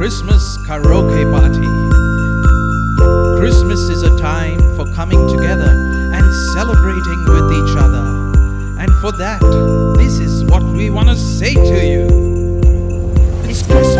Christmas karaoke party. Christmas is a time for coming together and celebrating with each other. And for that, this is what we want to say to you. It's Christmas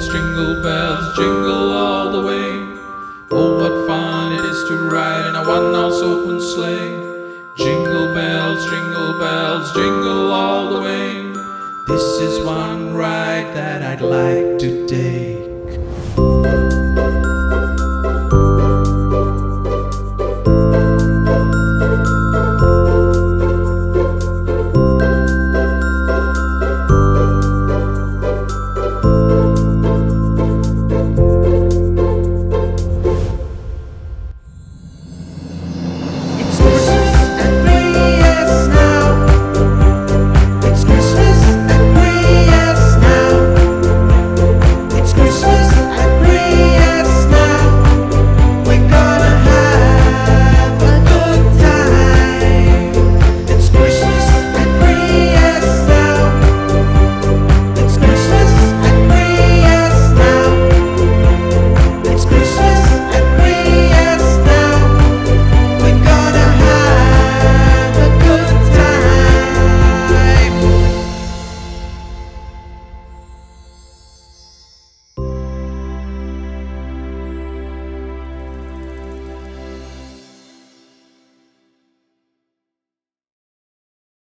bells, jingle bells, jingle all the way. Oh, what fun it is to ride in a one horse open sleigh. Jingle bells, jingle bells, jingle all the way. This is one ride that I'd like